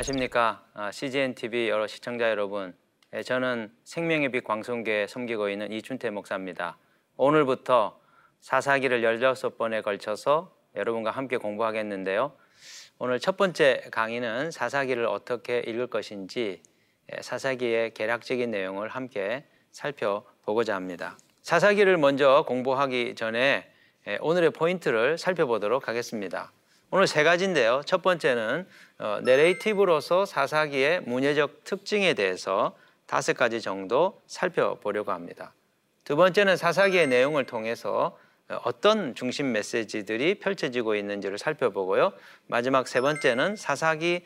안녕하십니까 아, CGN TV 여러 시청자 여러분. 예, 저는 생명의 빛 광송교회 섬기고 있는 이춘태 목사입니다. 오늘부터 사사기를 16번에 걸쳐서 여러분과 함께 공부하겠는데요. 오늘 첫 번째 강의는 사사기를 어떻게 읽을 것인지 예, 사사기의 개략적인 내용을 함께 살펴보고자 합니다. 사사기를 먼저 공부하기 전에 예, 오늘의 포인트를 살펴보도록 하겠습니다. 오늘 세 가지인데요. 첫 번째는 어, 내레이티브로서 사사기의 문예적 특징에 대해서 다섯 가지 정도 살펴보려고 합니다. 두 번째는 사사기의 내용을 통해서 어, 어떤 중심 메시지들이 펼쳐지고 있는지를 살펴보고요. 마지막 세 번째는 사사기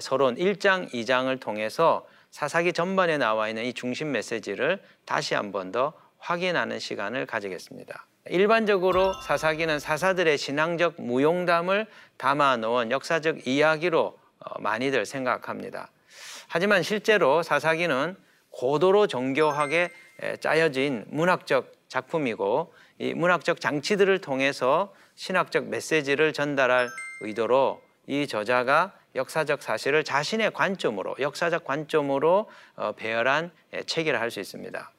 서론 1장, 2장을 통해서 사사기 전반에 나와 있는 이 중심 메시지를 다시 한 번 더 확인하는 시간을 가지겠습니다. 일반적으로 사사기는 사사들의 신앙적 무용담을 담아 놓은 역사적 이야기로 어, 많이들 생각합니다. 하지만 실제로 사사기는 고도로 정교하게 짜여진 문학적 작품이고 이 문학적 장치들을 통해서 신학적 메시지를 전달할 의도로 이 저자가 역사적 사실을 자신의 관점으로 역사적 관점으로 어, 배열한 책이라 할 수 있습니다.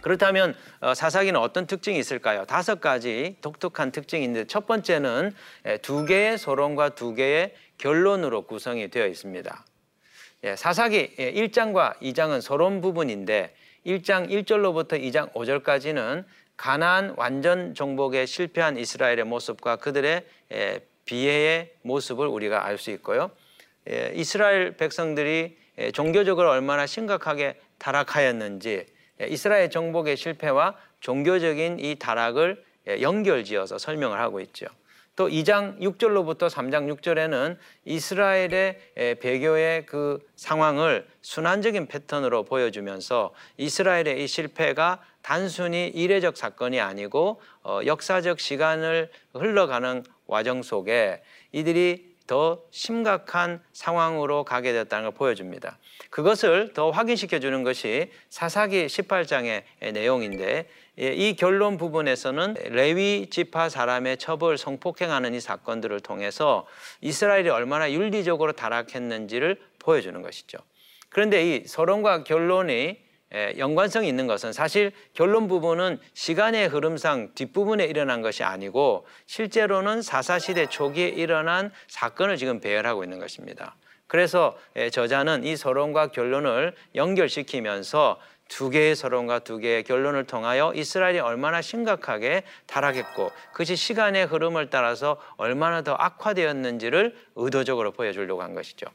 그렇다면 어, 사사기는 어떤 특징이 있을까요? 다섯 가지 독특한 특징이 있는데 첫 번째는 두 개의 서론과 두 개의 결론으로 구성이 되어 있습니다. 예, 사사기 1장과 2장은 서론 부분인데 1장 1절로부터 2장 5절까지는 가나안 완전 정복에 실패한 이스라엘의 모습과 그들의 비해의 모습을 우리가 알 수 있고요. 예, 이스라엘 백성들이 종교적으로 얼마나 심각하게 타락하였는지 예, 이스라엘 정복의 실패와 종교적인 이 타락을 예, 연결지어서 설명을 하고 있죠. 또 2장 6절로부터 3장 6절에는 이스라엘의 예, 배교의 그 상황을 순환적인 패턴으로 보여주면서 이스라엘의 이 실패가 단순히 이례적 사건이 아니고 어, 역사적 시간을 흘러가는 과정 속에 이들이 더 심각한 상황으로 가게 됐다는 걸 보여줍니다. 그것을 더 확인시켜 주는 것이 사사기 18장의 내용인데 예, 이 결론 부분에서는 레위 지파 사람의 처벌 성폭행하는 이 사건들을 통해서 이스라엘이 얼마나 윤리적으로 타락했는지를 보여주는 것이죠. 그런데 이 서론과 결론이 예, 연관성이 있는 것은 사실 결론 부분은 시간의 흐름상 뒷부분에 일어난 것이 아니고 실제로는 사사시대 초기에 일어난 사건을 지금 배열하고 있는 것입니다. 그래서 예, 저자는 이 서론과 결론을 연결시키면서 두 개의 서론과 두 개의 결론을 통하여 이스라엘이 얼마나 심각하게 타락했고 그것이 시간의 흐름을 따라서 얼마나 더 악화되었는지를 의도적으로 보여주려고 한 것이죠.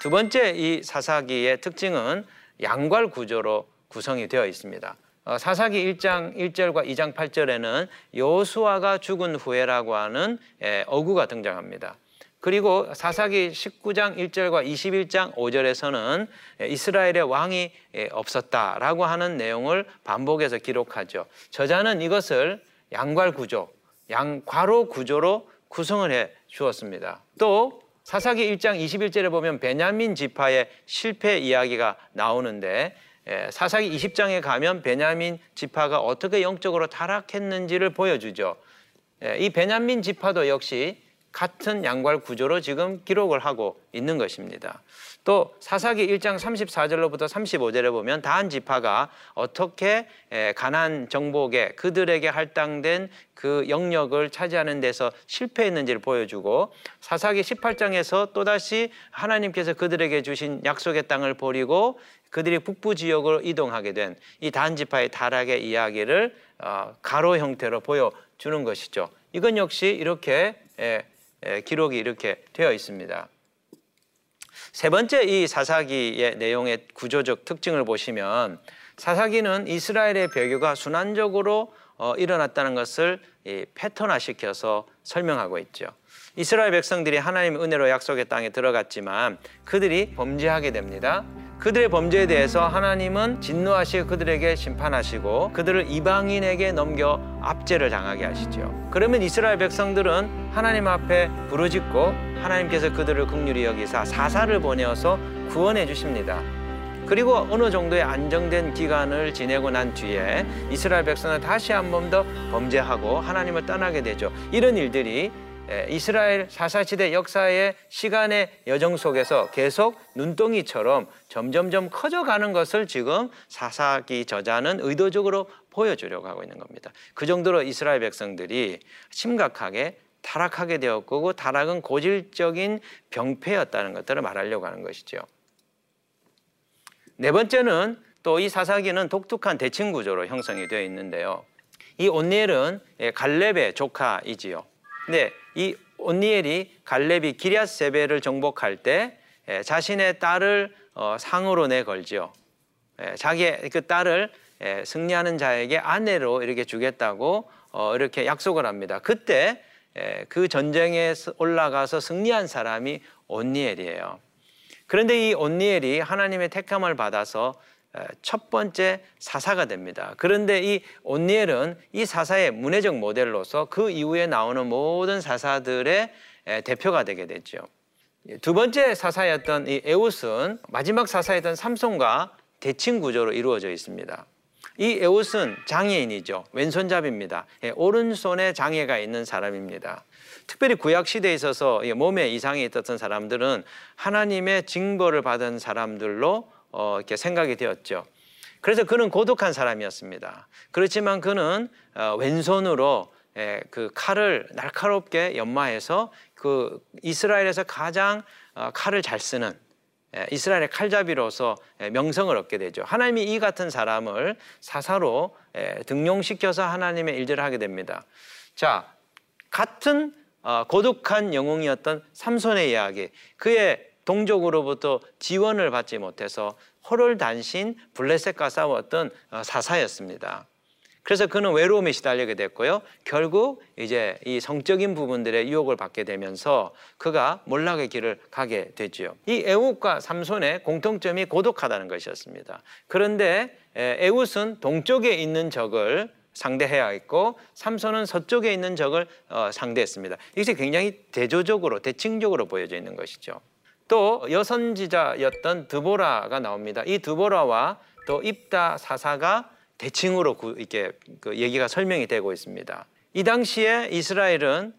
두 번째 이 사사기의 특징은 양괄 구조로 구성이 되어 있습니다. 어, 사사기 1장 1절과 2장 8절에는 여수아가 죽은 후에라고 하는 예, 어구가 등장합니다. 그리고 사사기 19장 1절과 21장 5절에서는 예, 이스라엘의 왕이 예, 없었다라고 하는 내용을 반복해서 기록하죠. 저자는 이것을 양괄 구조, 양괄호 구조로 구성을 해 주었습니다. 또 사사기 1장 21절에 보면 베냐민 지파의 실패 이야기가 나오는데 예, 사사기 20장에 가면 베냐민 지파가 어떻게 영적으로 타락했는지를 보여주죠. 예, 이 베냐민 지파도 역시 같은 양괄 구조로 지금 기록을 하고 있는 것입니다. 또 사사기 1장 34절로부터 35절에 보면 다한 지파가 어떻게 가난 정복에 그들에게 할당된 그 영역을 차지하는 데서 실패했는지를 보여주고 사사기 18장에서 또다시 하나님께서 그들에게 주신 약속의 땅을 버리고 그들이 북부 지역으로 이동하게 된 이 단 지파의 타락의 이야기를 어, 가로 형태로 보여주는 것이죠. 이건 역시 이렇게 기록이 이렇게 되어 있습니다. 세 번째 이 사사기의 내용의 구조적 특징을 보시면 사사기는 이스라엘의 배교가 순환적으로 어, 일어났다는 것을 패턴화시켜서 설명하고 있죠. 이스라엘 백성들이 하나님의 은혜로 약속의 땅에 들어갔지만 그들이 범죄하게 됩니다. 그들의 범죄에 대해서 하나님은 진노하시고 그들에게 심판하시고 그들을 이방인에게 넘겨 압제를 당하게 하시죠. 그러면 이스라엘 백성들은 하나님 앞에 부르짖고 하나님께서 그들을 극률히 여기사 사사를 보내어서 구원해 주십니다. 그리고 어느 정도의 안정된 기간을 지내고 난 뒤에 이스라엘 백성은 다시 한 번 더 범죄하고 하나님을 떠나게 되죠. 이런 일들이 예, 이스라엘 사사시대 역사의 시간의 여정 속에서 계속 눈덩이처럼 점점점 커져가는 것을 지금 사사기 저자는 의도적으로 보여주려고 하고 있는 겁니다. 그 정도로 이스라엘 백성들이 심각하게 타락하게 되었고 그 타락은 고질적인 병폐였다는 것들을 말하려고 하는 것이죠. 네 번째는 또 이 사사기는 독특한 대칭 구조로 형성이 되어 있는데요. 이 온니엘은 예, 갈렙의 조카이지요. 네, 이 온니엘이 갈렙이 기리앗 세베를 정복할 때 예, 자신의 딸을 어, 상으로 내걸지요. 예, 자기의 그 딸을 승리하는 자에게 아내로 이렇게 주겠다고 어, 이렇게 약속을 합니다. 그때 그 전쟁에 올라가서 승리한 사람이 온니엘이에요. 그런데 이 온니엘이 하나님의 택함을 받아서 첫 번째 사사가 됩니다. 그런데 이 온니엘은 이 사사의 문해적 모델로서 그 이후에 나오는 모든 사사들의 대표가 되게 됐죠. 두 번째 사사였던 이 에웃은 마지막 사사였던 삼손과 대칭 구조로 이루어져 있습니다. 이 에웃은 장애인이죠. 왼손잡이입니다. 오른손에 장애가 있는 사람입니다. 특별히 구약 시대에 있어서 몸에 이상이 있었던 사람들은 하나님의 징벌을 받은 사람들로 어, 이렇게 생각이 되었죠. 그래서 그는 고독한 사람이었습니다. 그렇지만 그는 어, 왼손으로 예, 그 칼을 날카롭게 연마해서 그 이스라엘에서 가장 어, 칼을 잘 쓰는 예, 이스라엘의 칼잡이로서 예, 명성을 얻게 되죠. 하나님이 이 같은 사람을 사사로 예, 등용시켜서 하나님의 일들을 하게 됩니다. 자, 같은 어, 고독한 영웅이었던 삼손의 이야기, 그의 동족으로부터 지원을 받지 못해서 호롤단신 블레셋과 싸웠던 어, 사사였습니다. 그래서 그는 외로움에 시달리게 됐고요. 결국 이제 이 성적인 부분들의 유혹을 받게 되면서 그가 몰락의 길을 가게 되지요. 이 에웃과 삼손의 공통점이 고독하다는 것이었습니다. 그런데 에웃은 동쪽에 있는 적을 상대해야 했고 삼손은 서쪽에 있는 적을 어, 상대했습니다. 이것이 굉장히 대조적으로 대칭적으로 보여져 있는 것이죠. 또 여선지자였던 드보라가 나옵니다. 이 드보라와 또 입다 사사가 대칭으로 이렇게 그 얘기가 설명이 되고 있습니다. 이 당시에 이스라엘은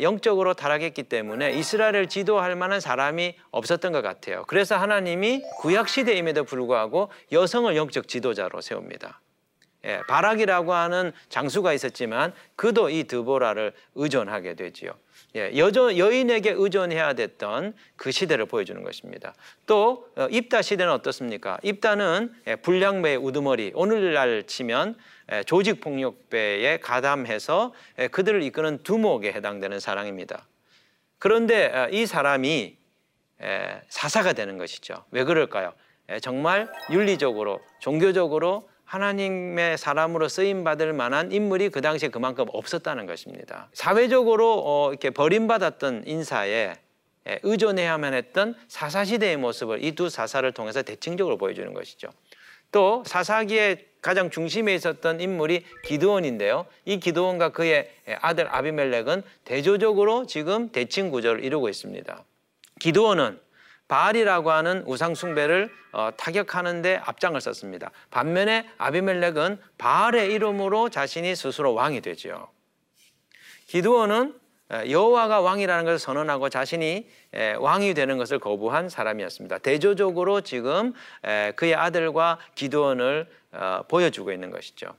영적으로 타락했기 때문에 이스라엘을 지도할 만한 사람이 없었던 것 같아요. 그래서 하나님이 구약 시대임에도 불구하고 여성을 영적 지도자로 세웁니다. 예, 바락이라고 하는 장수가 있었지만 그도 이 드보라를 의존하게 되지요. 예, 여저, 여인에게 의존해야 됐던 그 시대를 보여주는 것입니다. 또 어, 입다 시대는 어떻습니까? 입다는 예, 불량배의 우두머리 오늘날 치면 예, 조직폭력배에 가담해서 예, 그들을 이끄는 두목에 해당되는 사랑입니다. 그런데 어, 이 사람이 예, 사사가 되는 것이죠. 왜 그럴까요? 예, 정말 윤리적으로 종교적으로 하나님의 사람으로 쓰임 받을 만한 인물이 그 당시에 그만큼 없었다는 것입니다. 사회적으로 어, 이렇게 버림받았던 인사에 예, 의존해야만 했던 사사 시대의 모습을 이 두 사사를 통해서 대칭적으로 보여주는 것이죠. 또 사사기의 가장 중심에 있었던 인물이 기드온인데요. 이 기드온과 그의 아들 아비멜렉은 대조적으로 지금 대칭 구조를 이루고 있습니다. 기드온은 바알이라고 하는 우상 숭배를 어, 타격하는데 앞장을 썼습니다. 반면에 아비멜렉은 바알의 이름으로 자신이 스스로 왕이 되죠. 기드온은 여호와가 왕이라는 것을 선언하고 자신이 왕이 되는 것을 거부한 사람이었습니다. 대조적으로 지금 그의 아들과 기드온을 어, 보여주고 있는 것이죠.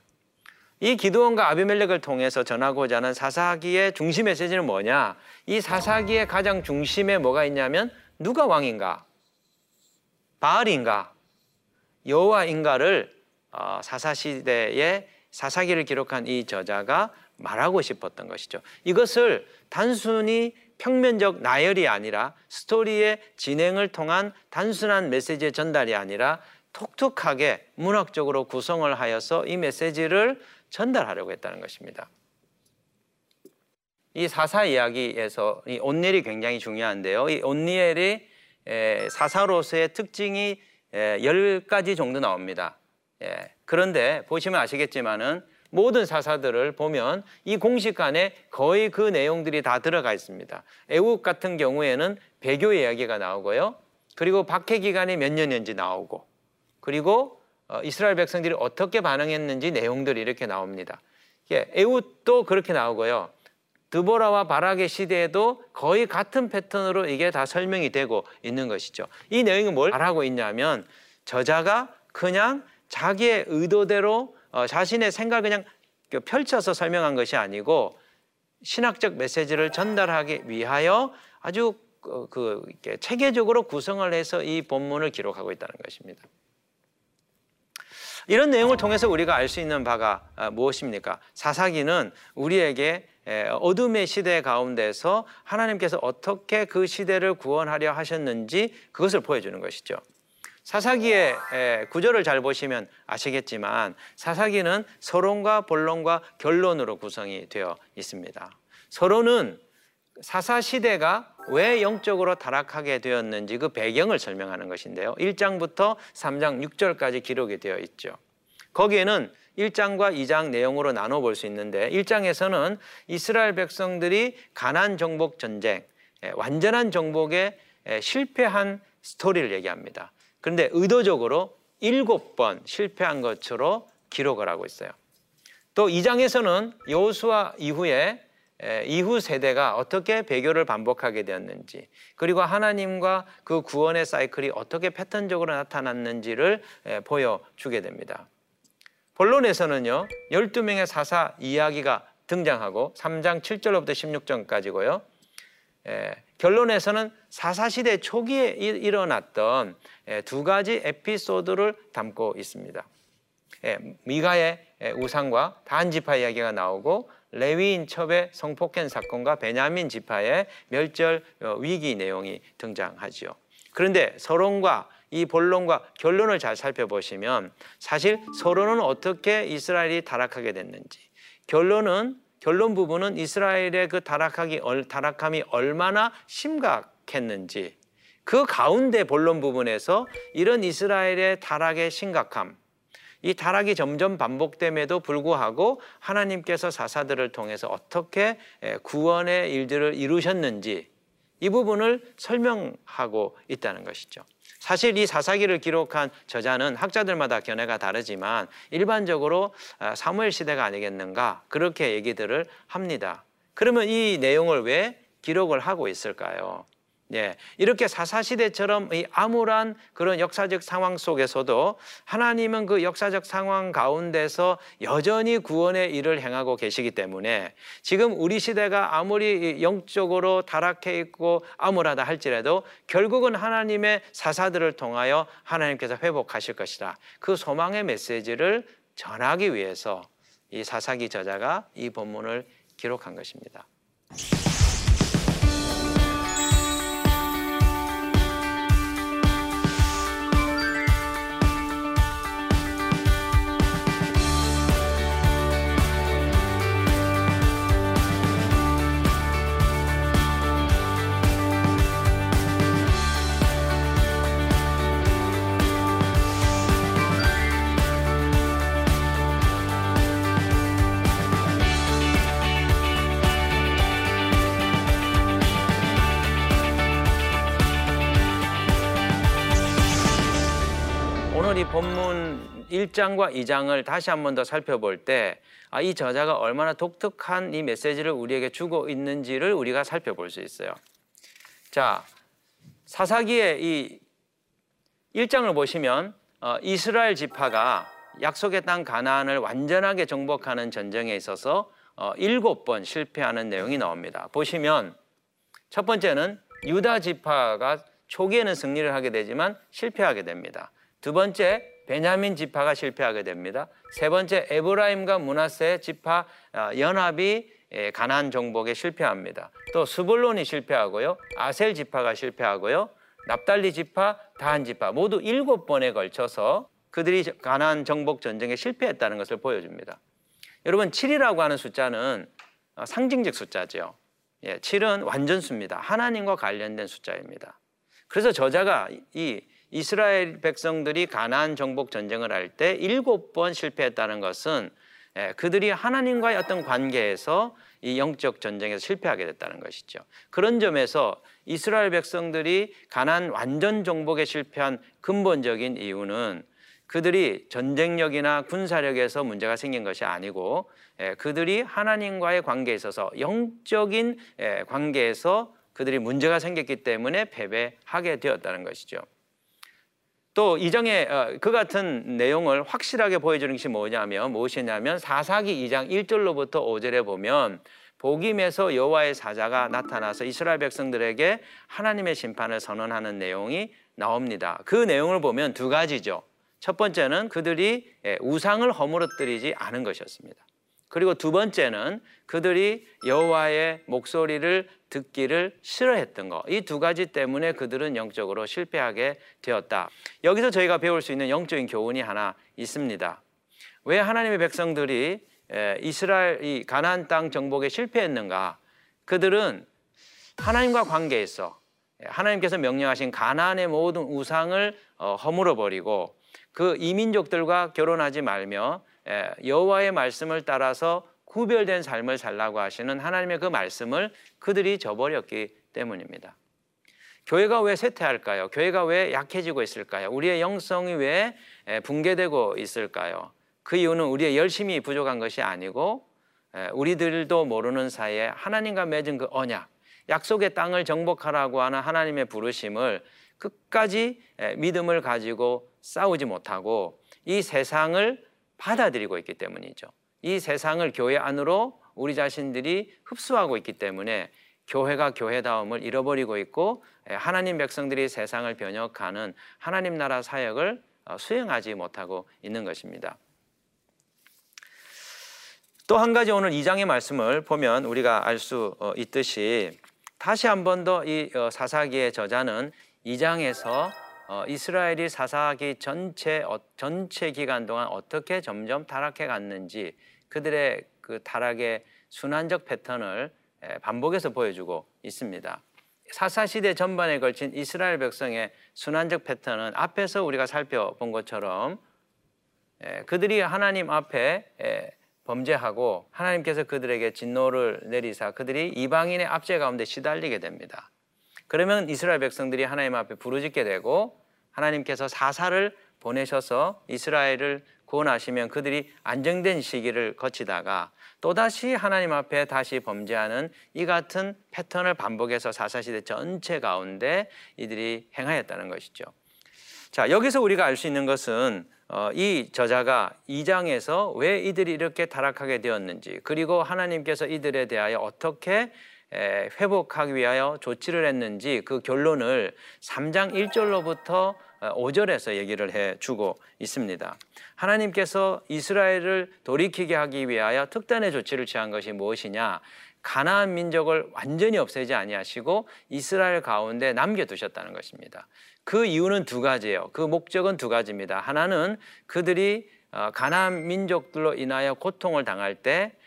이 기드온과 아비멜렉을 통해서 전하고자 하는 사사기의 중심 메시지는 뭐냐? 이 사사기의 가장 중심에 뭐가 있냐면 누가 왕인가? 바알인가? 여호와인가를 어, 사사시대에 사사기를 기록한 이 저자가 말하고 싶었던 것이죠. 이것을 단순히 평면적 나열이 아니라 스토리의 진행을 통한 단순한 메시지의 전달이 아니라 톡톡하게 문학적으로 구성을 하여서 이 메시지를 전달하려고 했다는 것입니다. 이 사사 이야기에서 이 온니엘이 굉장히 중요한데요. 이 온니엘이 사사로서의 특징이 열 가지 정도 나옵니다. 예, 그런데 보시면 아시겠지만은 모든 사사들을 보면 이 공식 안에 거의 그 내용들이 다 들어가 있습니다. 애국 같은 경우에는 배교 이야기가 나오고요. 그리고 박해 기간이 몇 년인지 나오고 그리고 어, 이스라엘 백성들이 어떻게 반응했는지 내용들이 이렇게 나옵니다. 예, 애웃도 그렇게 나오고요. 드보라와 바락의 시대에도 거의 같은 패턴으로 이게 다 설명이 되고 있는 것이죠. 이 내용이 뭘 말하고 있냐면 저자가 그냥 자기의 의도대로 어, 자신의 생각을 그냥 그 펼쳐서 설명한 것이 아니고 신학적 메시지를 전달하기 위하여 아주 그, 그 체계적으로 구성을 해서 이 본문을 기록하고 있다는 것입니다. 이런 내용을 통해서 우리가 알 수 있는 바가 아, 무엇입니까? 사사기는 우리에게 어둠의 시대 가운데서 하나님께서 어떻게 그 시대를 구원하려 하셨는지 그것을 보여주는 것이죠. 사사기의 구절을 잘 보시면 아시겠지만 사사기는 서론과 본론과 결론으로 구성이 되어 있습니다. 서론은 사사 시대가 왜 영적으로 타락하게 되었는지 그 배경을 설명하는 것인데요. 1장부터 3장 6절까지 기록이 되어 있죠. 거기에는 1장과 2장 내용으로 나눠 볼 수 있는데 1장에서는 이스라엘 백성들이 가난 정복 전쟁, 완전한 정복에 실패한 스토리를 얘기합니다. 그런데 의도적으로 일곱 번 실패한 것으로 기록을 하고 있어요. 또 2장에서는 여호수아 이후에 이후 세대가 어떻게 배교를 반복하게 되었는지 그리고 하나님과 그 구원의 사이클이 어떻게 패턴적으로 나타났는지를 보여주게 됩니다. 본론에서는요 12명의 사사 이야기가 등장하고 3장 7절부터 16절까지고요 결론에서는 사사시대 초기에 일어났던 두 가지 에피소드를 담고 있습니다 미가의 우상과 단 지파 이야기가 나오고 레위인 첩의 성폭행 사건과 베냐민 지파의 멸절 어, 위기 내용이 등장하지요. 그런데 서론과 이 본론과 결론을 잘 살펴보시면 사실 서론은 어떻게 이스라엘이 타락하게 됐는지 결론은 결론 부분은 이스라엘의 그 타락하기 타락함이 얼마나 심각했는지 그 가운데 본론 부분에서 이런 이스라엘의 타락의 심각함 이 타락이 점점 반복됨에도 불구하고 하나님께서 사사들을 통해서 어떻게 구원의 일들을 이루셨는지 이 부분을 설명하고 있다는 것이죠. 사실 이 사사기를 기록한 저자는 학자들마다 견해가 다르지만 일반적으로 아, 사무엘 시대가 아니겠는가 그렇게 얘기들을 합니다. 그러면 이 내용을 왜 기록을 하고 있을까요? 예, 이렇게 사사시대처럼 이 암울한 그런 역사적 상황 속에서도 하나님은 그 역사적 상황 가운데서 여전히 구원의 일을 행하고 계시기 때문에 지금 우리 시대가 아무리 영적으로 타락해 있고 암울하다 할지라도 결국은 하나님의 사사들을 통하여 하나님께서 회복하실 것이다. 그 소망의 메시지를 전하기 위해서 이 사사기 저자가 이 본문을 기록한 것입니다. 본문 1장과 2장을 다시 한 번 더 살펴볼 때, 아, 이 저자가 얼마나 독특한 이 메시지를 우리에게 주고 있는지를 우리가 살펴볼 수 있어요. 자, 사사기의 이 1장을 보시면 어, 이스라엘 지파가 약속의 땅 가나안을 완전하게 정복하는 전쟁에 있어서 어, 일곱 번 실패하는 내용이 나옵니다. 보시면 첫 번째는 유다 지파가 초기에는 승리를 하게 되지만 실패하게 됩니다. 두 번째 베냐민 지파가 실패하게 됩니다. 세 번째 에브라임과 문하세 지파 아, 연합이 가나안 정복에 실패합니다. 또 스불론이 실패하고요. 아셀 지파가 실패하고요. 납달리 지파, 다한 지파 모두 일곱 번에 걸쳐서 그들이 가나안 정복 전쟁에 실패했다는 것을 보여줍니다. 여러분 7이라고 하는 숫자는 어, 상징적 숫자죠. 예, 7은 완전수입니다. 하나님과 관련된 숫자입니다. 그래서 저자가 이 이스라엘 백성들이 가나안 정복 전쟁을 할 때 일곱 번 실패했다는 것은 예, 그들이 하나님과의 어떤 관계에서 이 영적 전쟁에서 실패하게 됐다는 것이죠. 그런 점에서 이스라엘 백성들이 가난 완전 정복에 실패한 근본적인 이유는 그들이 전쟁력이나 군사력에서 문제가 생긴 것이 아니고 예, 그들이 하나님과의 관계에 있어서 영적인 예, 관계에서 그들이 문제가 생겼기 때문에 패배하게 되었다는 것이죠. 또 이장의 어, 그 같은 내용을 확실하게 보여주는 것이 뭐냐면 무엇이냐면 사사기 2장 1절로부터 5절에 보면 복임에서 여호와의 사자가 나타나서 이스라엘 백성들에게 하나님의 심판을 선언하는 내용이 나옵니다. 그 내용을 보면 두 가지죠. 첫 번째는 그들이 예, 우상을 허물어뜨리지 않은 것이었습니다. 그리고 두 번째는 그들이 여호와의 목소리를 듣기를 싫어했던 것. 이두 가지 때문에 그들은 영적으로 실패하게 되었다. 여기서 저희가 배울 수 있는 영적인 교훈이 하나 있습니다. 왜 하나님의 백성들이 이스라엘 이 가나안 땅 정복에 실패했는가? 그들은 하나님과 관계에서 하나님께서 명령하신 가나안의 모든 우상을 어, 허물어 버리고 그 이민족들과 결혼하지 말며 여호와의 말씀을 따라서 구별된 삶을 살라고 하시는 하나님의 그 말씀을 그들이 저버렸기 때문입니다. 교회가 왜 쇠퇴할까요? 교회가 왜 약해지고 있을까요? 우리의 영성이 왜 붕괴되고 있을까요? 그 이유는 우리의 열심이 부족한 것이 아니고 우리들도 모르는 사이에 하나님과 맺은 그 언약, 약속의 땅을 정복하라고 하는 하나님의 부르심을 끝까지 믿음을 가지고 싸우지 못하고 이 세상을 받아들이고 있기 때문이죠. 이 세상을 교회 안으로 우리 자신들이 흡수하고 있기 때문에 교회가 교회다움을 잃어버리고 있고 하나님 백성들이 세상을 변혁하는 하나님 나라 사역을 어, 수행하지 못하고 있는 것입니다. 또 한 가지 오늘 2장의 말씀을 보면 우리가 알수 어, 있듯이 다시 한 번 더이 어, 사사기의 저자는 2장에서 어, 이스라엘이 사사기 전체 어, 전체 기간 동안 어떻게 점점 타락해 갔는지 그들의 그 타락의 순환적 패턴을 반복해서 보여주고 있습니다. 사사 시대 전반에 걸친 이스라엘 백성의 순환적 패턴은 앞에서 우리가 살펴본 것처럼 그들이 하나님 앞에 범죄하고 하나님께서 그들에게 진노를 내리사 그들이 이방인의 압제 가운데 시달리게 됩니다. 그러면 이스라엘 백성들이 하나님 앞에 부르짖게 되고 하나님께서 사사를 보내셔서 이스라엘을 구원하시면 그들이 안정된 시기를 거치다가 또다시 하나님 앞에 다시 범죄하는 이 같은 패턴을 반복해서 사사시대 전체 가운데 이들이 행하였다는 것이죠. 자, 여기서 우리가 알 수 있는 것은 어, 이 저자가 2장에서 왜 이들이 이렇게 타락하게 되었는지 그리고 하나님께서 이들에 대하여 어떻게 회복하기 위하여 조치를 했는지 그 결론을 3장 1절로부터 5절에서 어, 얘기를 해 주고 있습니다. 하나님께서 이스라엘을 돌이키게 하기 위하여 특단의 조치를 취한 것이 무엇이냐? 가나안 민족을 완전히 없애지 아니하시고 이스라엘 가운데 남겨 두셨다는 것입니다. 그 이유는 두 가지예요. 그 목적은 두 가지입니다. 하나는 그들이 어, 가나안 민족들로 인하여 고통을 당할 때 예,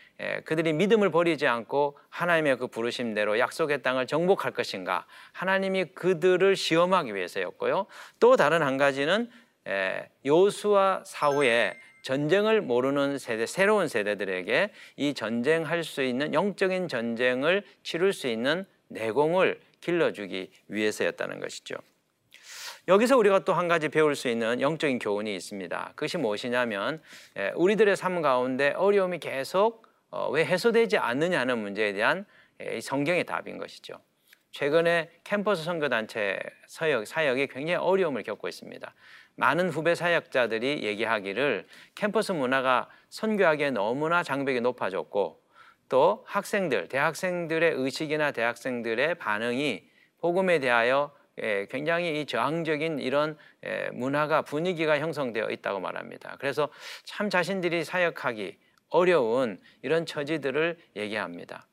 그들이 믿음을 버리지 않고 하나님의 그 부르심대로 약속의 땅을 정복할 것인가 하나님이 그들을 시험하기 위해서였고요. 또 다른 한 가지는 예, 요수와 사후에 전쟁을 모르는 세대, 새로운 세대들에게 이 전쟁할 수 있는 영적인 전쟁을 치룰 수 있는 내공을 길러주기 위해서였다는 것이죠. 여기서 우리가 또 한 가지 배울 수 있는 영적인 교훈이 있습니다. 그것이 무엇이냐면 예, 우리들의 삶 가운데 어려움이 계속 어, 왜 해소되지 않느냐는 문제에 대한 예, 성경의 답인 것이죠. 최근에 캠퍼스 선교단체 사역, 사역이 굉장히 어려움을 겪고 있습니다. 많은 후배 사역자들이 얘기하기를 캠퍼스 문화가 선교하기에 너무나 장벽이 높아졌고 또 학생들, 대학생들의 의식이나 대학생들의 반응이 복음에 대하여 예, 굉장히 이 저항적인 이런 예, 문화가 분위기가 형성되어 있다고 말합니다. 그래서 참 자신들이 사역하기 어려운 이런 처지들을 얘기합니다.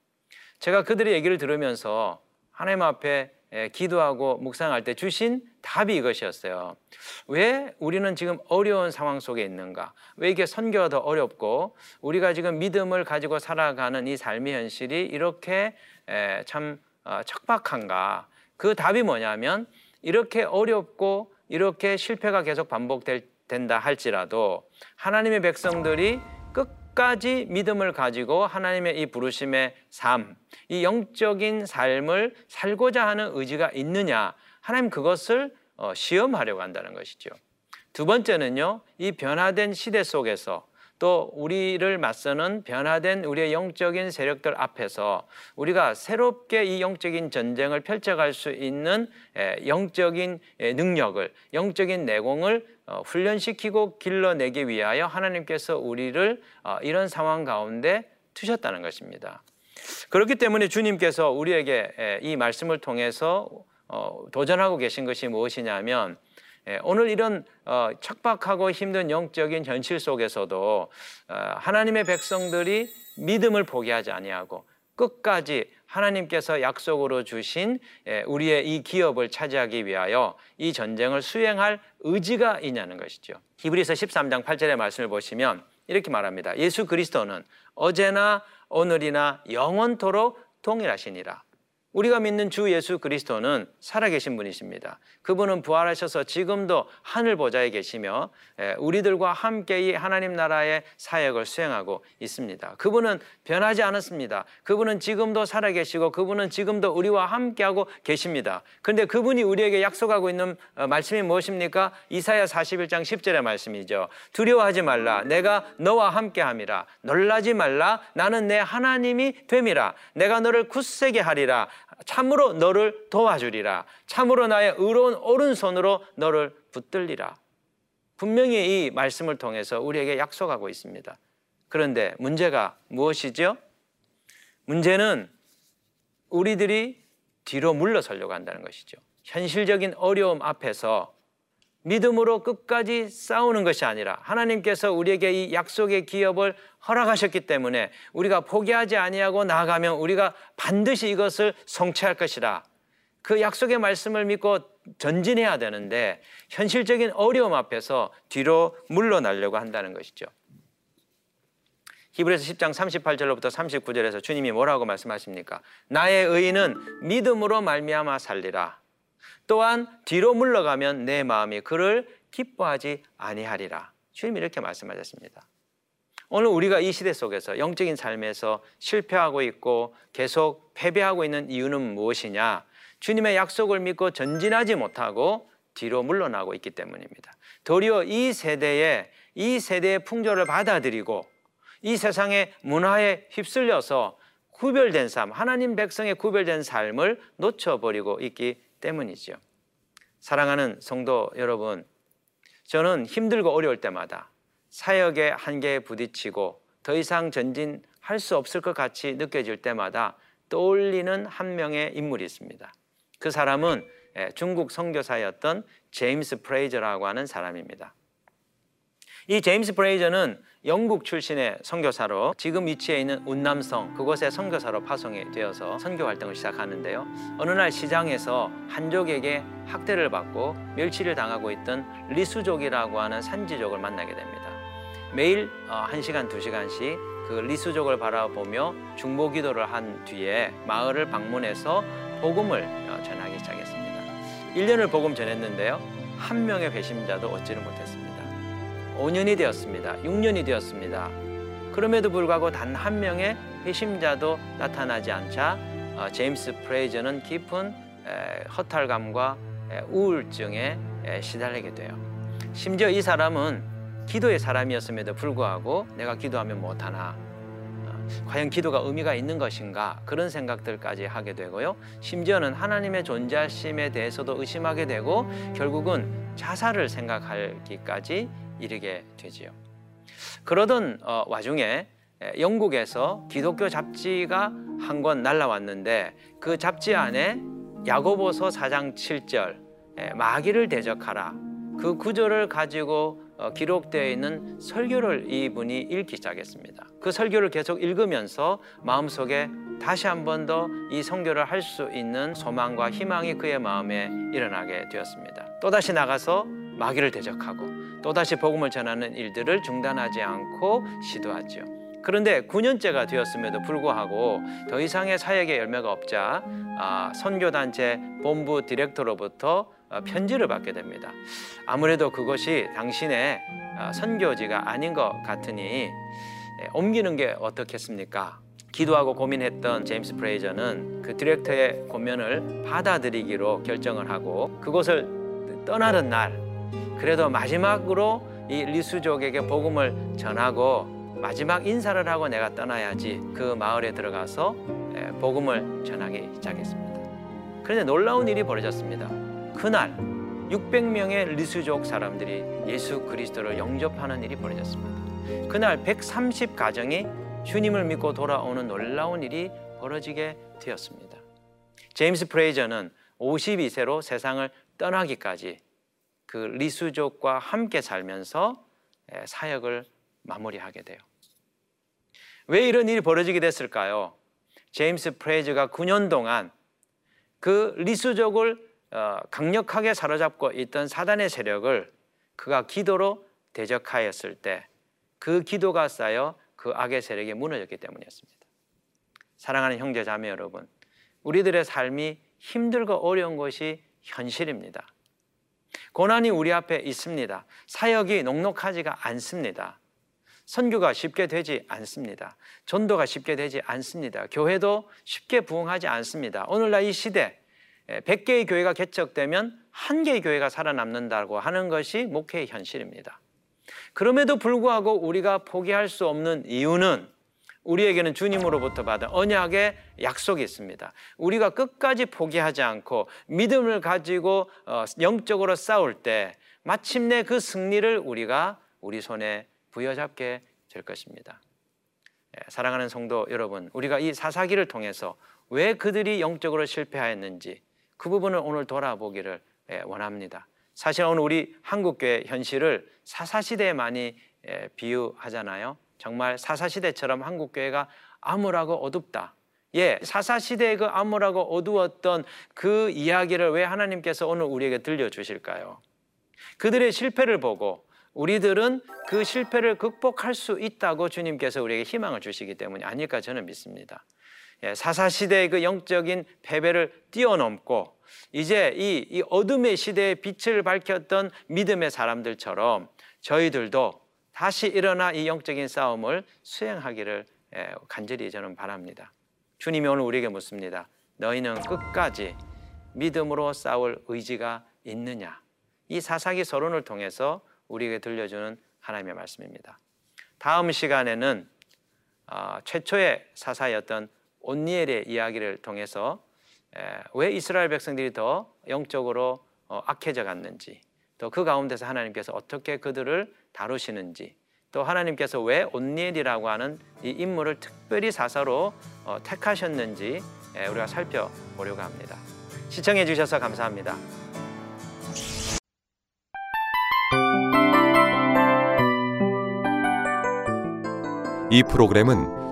제가 그들의 얘기를 들으면서 하나님 앞에 기도하고 묵상할 때 주신 답이 이것이었어요. 왜 우리는 지금 어려운 상황 속에 있는가? 왜 이게 선교가 더 어렵고 우리가 지금 믿음을 가지고 살아가는 이 삶의 현실이 이렇게 참 어, 척박한가? 그 답이 뭐냐면 이렇게 어렵고 이렇게 실패가 계속 반복된다 할지라도 하나님의 백성들이 끝 까지 믿음을 가지고 하나님의 이 부르심의 삶, 이 영적인 삶을 살고자 하는 의지가 있느냐, 하나님 그것을 어, 시험하려고 한다는 것이죠. 두 번째는요, 이 변화된 시대 속에서 또 우리를 맞서는 변화된 우리의 영적인 세력들 앞에서 우리가 새롭게 이 영적인 전쟁을 펼쳐갈 수 있는 영적인 능력을, 영적인 내공을 어, 훈련시키고 길러내기 위하여 하나님께서 우리를 어, 이런 상황 가운데 두셨다는 것입니다. 그렇기 때문에 주님께서 우리에게 이 말씀을 통해서 어, 도전하고 계신 것이 무엇이냐면 예, 오늘 이런 어, 척박하고 힘든 영적인 현실 속에서도 어, 하나님의 백성들이 믿음을 포기하지 아니하고 끝까지 하나님께서 약속으로 주신 예, 우리의 이 기업을 차지하기 위하여 이 전쟁을 수행할 의지가 있냐는 것이죠. 히브리서 13장 8절의 말씀을 보시면 이렇게 말합니다. 예수 그리스도는 어제나 오늘이나 영원토록 동일하시니라. 우리가 믿는 주 예수 그리스도는 살아계신 분이십니다. 그분은 부활하셔서 지금도 하늘 보좌에 계시며 예, 우리들과 함께 이 하나님 나라의 사역을 수행하고 있습니다. 그분은 변하지 않았습니다. 그분은 지금도 살아계시고 그분은 지금도 우리와 함께하고 계십니다. 그런데 그분이 우리에게 약속하고 있는 어, 말씀이 무엇입니까? 이사야 41장 10절의 말씀이죠. 두려워하지 말라. 내가 너와 함께함이라. 놀라지 말라. 나는 내 하나님이 됨이라. 내가 너를 굳세게 하리라. 참으로 너를 도와주리라. 참으로 나의 의로운 오른손으로 너를 붙들리라. 분명히 이 말씀을 통해서 우리에게 약속하고 있습니다. 그런데 문제가 무엇이죠? 문제는 우리들이 뒤로 물러서려고 한다는 것이죠. 현실적인 어려움 앞에서 믿음으로 끝까지 싸우는 것이 아니라 하나님께서 우리에게 이 약속의 기업을 허락하셨기 때문에 우리가 포기하지 아니하고 나아가면 우리가 반드시 이것을 성취할 것이라 그 약속의 말씀을 믿고 전진해야 되는데 현실적인 어려움 앞에서 뒤로 물러나려고 한다는 것이죠. 히브리서 10장 38절로부터 39절에서 주님이 뭐라고 말씀하십니까? 나의 의인은 믿음으로 말미암아 살리라. 또한 뒤로 물러가면 내 마음이 그를 기뻐하지 아니하리라. 주님이 이렇게 말씀하셨습니다. 오늘 우리가 이 시대 속에서 영적인 삶에서 실패하고 있고 계속 패배하고 있는 이유는 무엇이냐? 주님의 약속을 믿고 전진하지 못하고 뒤로 물러나고 있기 때문입니다. 도리어 이 세대에 이 세대의 풍조를 받아들이고 이 세상의 문화에 휩쓸려서 구별된 삶, 하나님 백성의 구별된 삶을 놓쳐버리고 있기 때문이죠. 사랑하는 성도 여러분, 저는 힘들고 어려울 때마다 사역의 한계에 부딪히고 더 이상 전진할 수 없을 것 같이 느껴질 때마다 떠올리는 한 명의 인물이 있습니다. 그 사람은 예, 중국 선교사였던 제임스 프레이저라고 하는 사람입니다. 이 제임스 브레이저는 영국 출신의 선교사로 지금 위치해 있는 운남성 그곳에 선교사로 파송이 되어서 선교 활동을 시작하는데요. 어느 날 시장에서 한족에게 학대를 받고 멸치를 당하고 있던 리수족이라고 하는 산지족을 만나게 됩니다. 매일 어, 한시간두시간씩 그 리수족을 바라보며 중보 기도를 한 뒤에 마을을 방문해서 복음을 어, 전하기 시작했습니다. 1년을 복음 전했는데요. 한 명의 배심자도 얻지를 못했습니다. 5년이 되었습니다. 6년이 되었습니다. 그럼에도 불구하고 단 한 명의 회심자도 나타나지 않자 어, 제임스 프레이저는 깊은 허탈감과 우울증에 시달리게 돼요. 심지어 이 사람은 기도의 사람이었음에도 불구하고 내가 기도하면 못하나 어, 과연 기도가 의미가 있는 것인가 그런 생각들까지 하게 되고요. 심지어는 하나님의 존재하심에 대해서도 의심하게 되고 결국은 자살을 생각하기까지 이르게 되지요. 그러던 어, 와중에 영국에서 기독교 잡지가 한 권 날라왔는데 그 잡지 안에 야고보서 4장 7절 마귀를 대적하라 그 구절을 가지고 어, 기록되어 있는 설교를 이분이 읽기 시작했습니다. 그 설교를 계속 읽으면서 마음속에 다시 한 번 더 이 성교를 할 수 있는 소망과 희망이 그의 마음에 일어나게 되었습니다. 또다시 나가서 마귀를 대적하고 또다시 복음을 전하는 일들을 중단하지 않고 시도하죠. 그런데 9년째가 되었음에도 불구하고 더 이상의 사역의 열매가 없자 아, 선교단체 본부 디렉터로부터 어, 편지를 받게 됩니다. 아무래도 그것이 당신의 아, 선교지가 아닌 것 같으니 예, 옮기는 게 어떻겠습니까? 기도하고 고민했던 제임스 프레이저는 그 디렉터의 고면을 받아들이기로 결정을 하고 그곳을 떠나는 날 그래도 마지막으로 이 리수족에게 복음을 전하고 마지막 인사를 하고 내가 떠나야지 그 마을에 들어가서 복음을 전하기 시작했습니다. 그런데 놀라운 일이 벌어졌습니다. 그날 600명의 리수족 사람들이 예수 그리스도를 영접하는 일이 벌어졌습니다. 그날 130 가정이 주님을 믿고 돌아오는 놀라운 일이 벌어지게 되었습니다. 제임스 프레이저는 52세로 세상을 떠나기까지 그 리수족과 함께 살면서 사역을 마무리하게 돼요. 왜 이런 일이 벌어지게 됐을까요? 제임스 프레이저가 9년 동안 그 리수족을 어, 강력하게 사로잡고 있던 사단의 세력을 그가 기도로 대적하였을 때 그 기도가 쌓여 그 악의 세력이 무너졌기 때문이었습니다. 사랑하는 형제 자매 여러분, 우리들의 삶이 힘들고 어려운 것이 현실입니다. 고난이 우리 앞에 있습니다. 사역이 녹록하지가 않습니다. 선교가 쉽게 되지 않습니다. 전도가 쉽게 되지 않습니다. 교회도 쉽게 부흥하지 않습니다. 오늘날 이 시대 100개의 교회가 개척되면 한 개의 교회가 살아남는다고 하는 것이 목회의 현실입니다. 그럼에도 불구하고 우리가 포기할 수 없는 이유는 우리에게는 주님으로부터 받은 언약의 약속이 있습니다. 우리가 끝까지 포기하지 않고 믿음을 가지고 어, 영적으로 싸울 때 마침내 그 승리를 우리가 우리 손에 부여잡게 될 것입니다. 예, 사랑하는 성도 여러분, 우리가 이 사사기를 통해서 왜 그들이 영적으로 실패하였는지 그 부분을 오늘 돌아보기를 예, 원합니다. 사실 오늘 우리 한국교회 현실을 사사시대에 많이 예, 비유하잖아요. 정말 사사시대처럼 한국교회가 암울하고 어둡다. 예, 사사시대의 그 암울하고 어두웠던 그 이야기를 왜 하나님께서 오늘 우리에게 들려주실까요? 그들의 실패를 보고 우리들은 그 실패를 극복할 수 있다고 주님께서 우리에게 희망을 주시기 때문이 아닐까 저는 믿습니다. 예, 사사 시대의 그 영적인 패배를 뛰어넘고 이제 이, 이 어둠의 시대에 빛을 밝혔던 믿음의 사람들처럼 저희들도 다시 일어나 이 영적인 싸움을 수행하기를 예, 간절히 저는 바랍니다. 주님이 오늘 우리에게 묻습니다. 너희는 끝까지 믿음으로 싸울 의지가 있느냐? 이 사사기 서론을 통해서 우리에게 들려주는 하나님의 말씀입니다. 다음 시간에는 어, 최초의 사사였던 온니엘의 이야기를 통해서 왜 이스라엘 백성들이 더 영적으로 어, 악해져 갔는지 또 그 가운데서 하나님께서 어떻게 그들을 다루시는지 또 하나님께서 왜 온니엘이라고 하는 이 인물을 특별히 사사로 어, 택하셨는지 우리가 살펴보려고 합니다. 시청해 주셔서 감사합니다. 이 프로그램은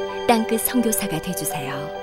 땅끝 성교사가 되주세요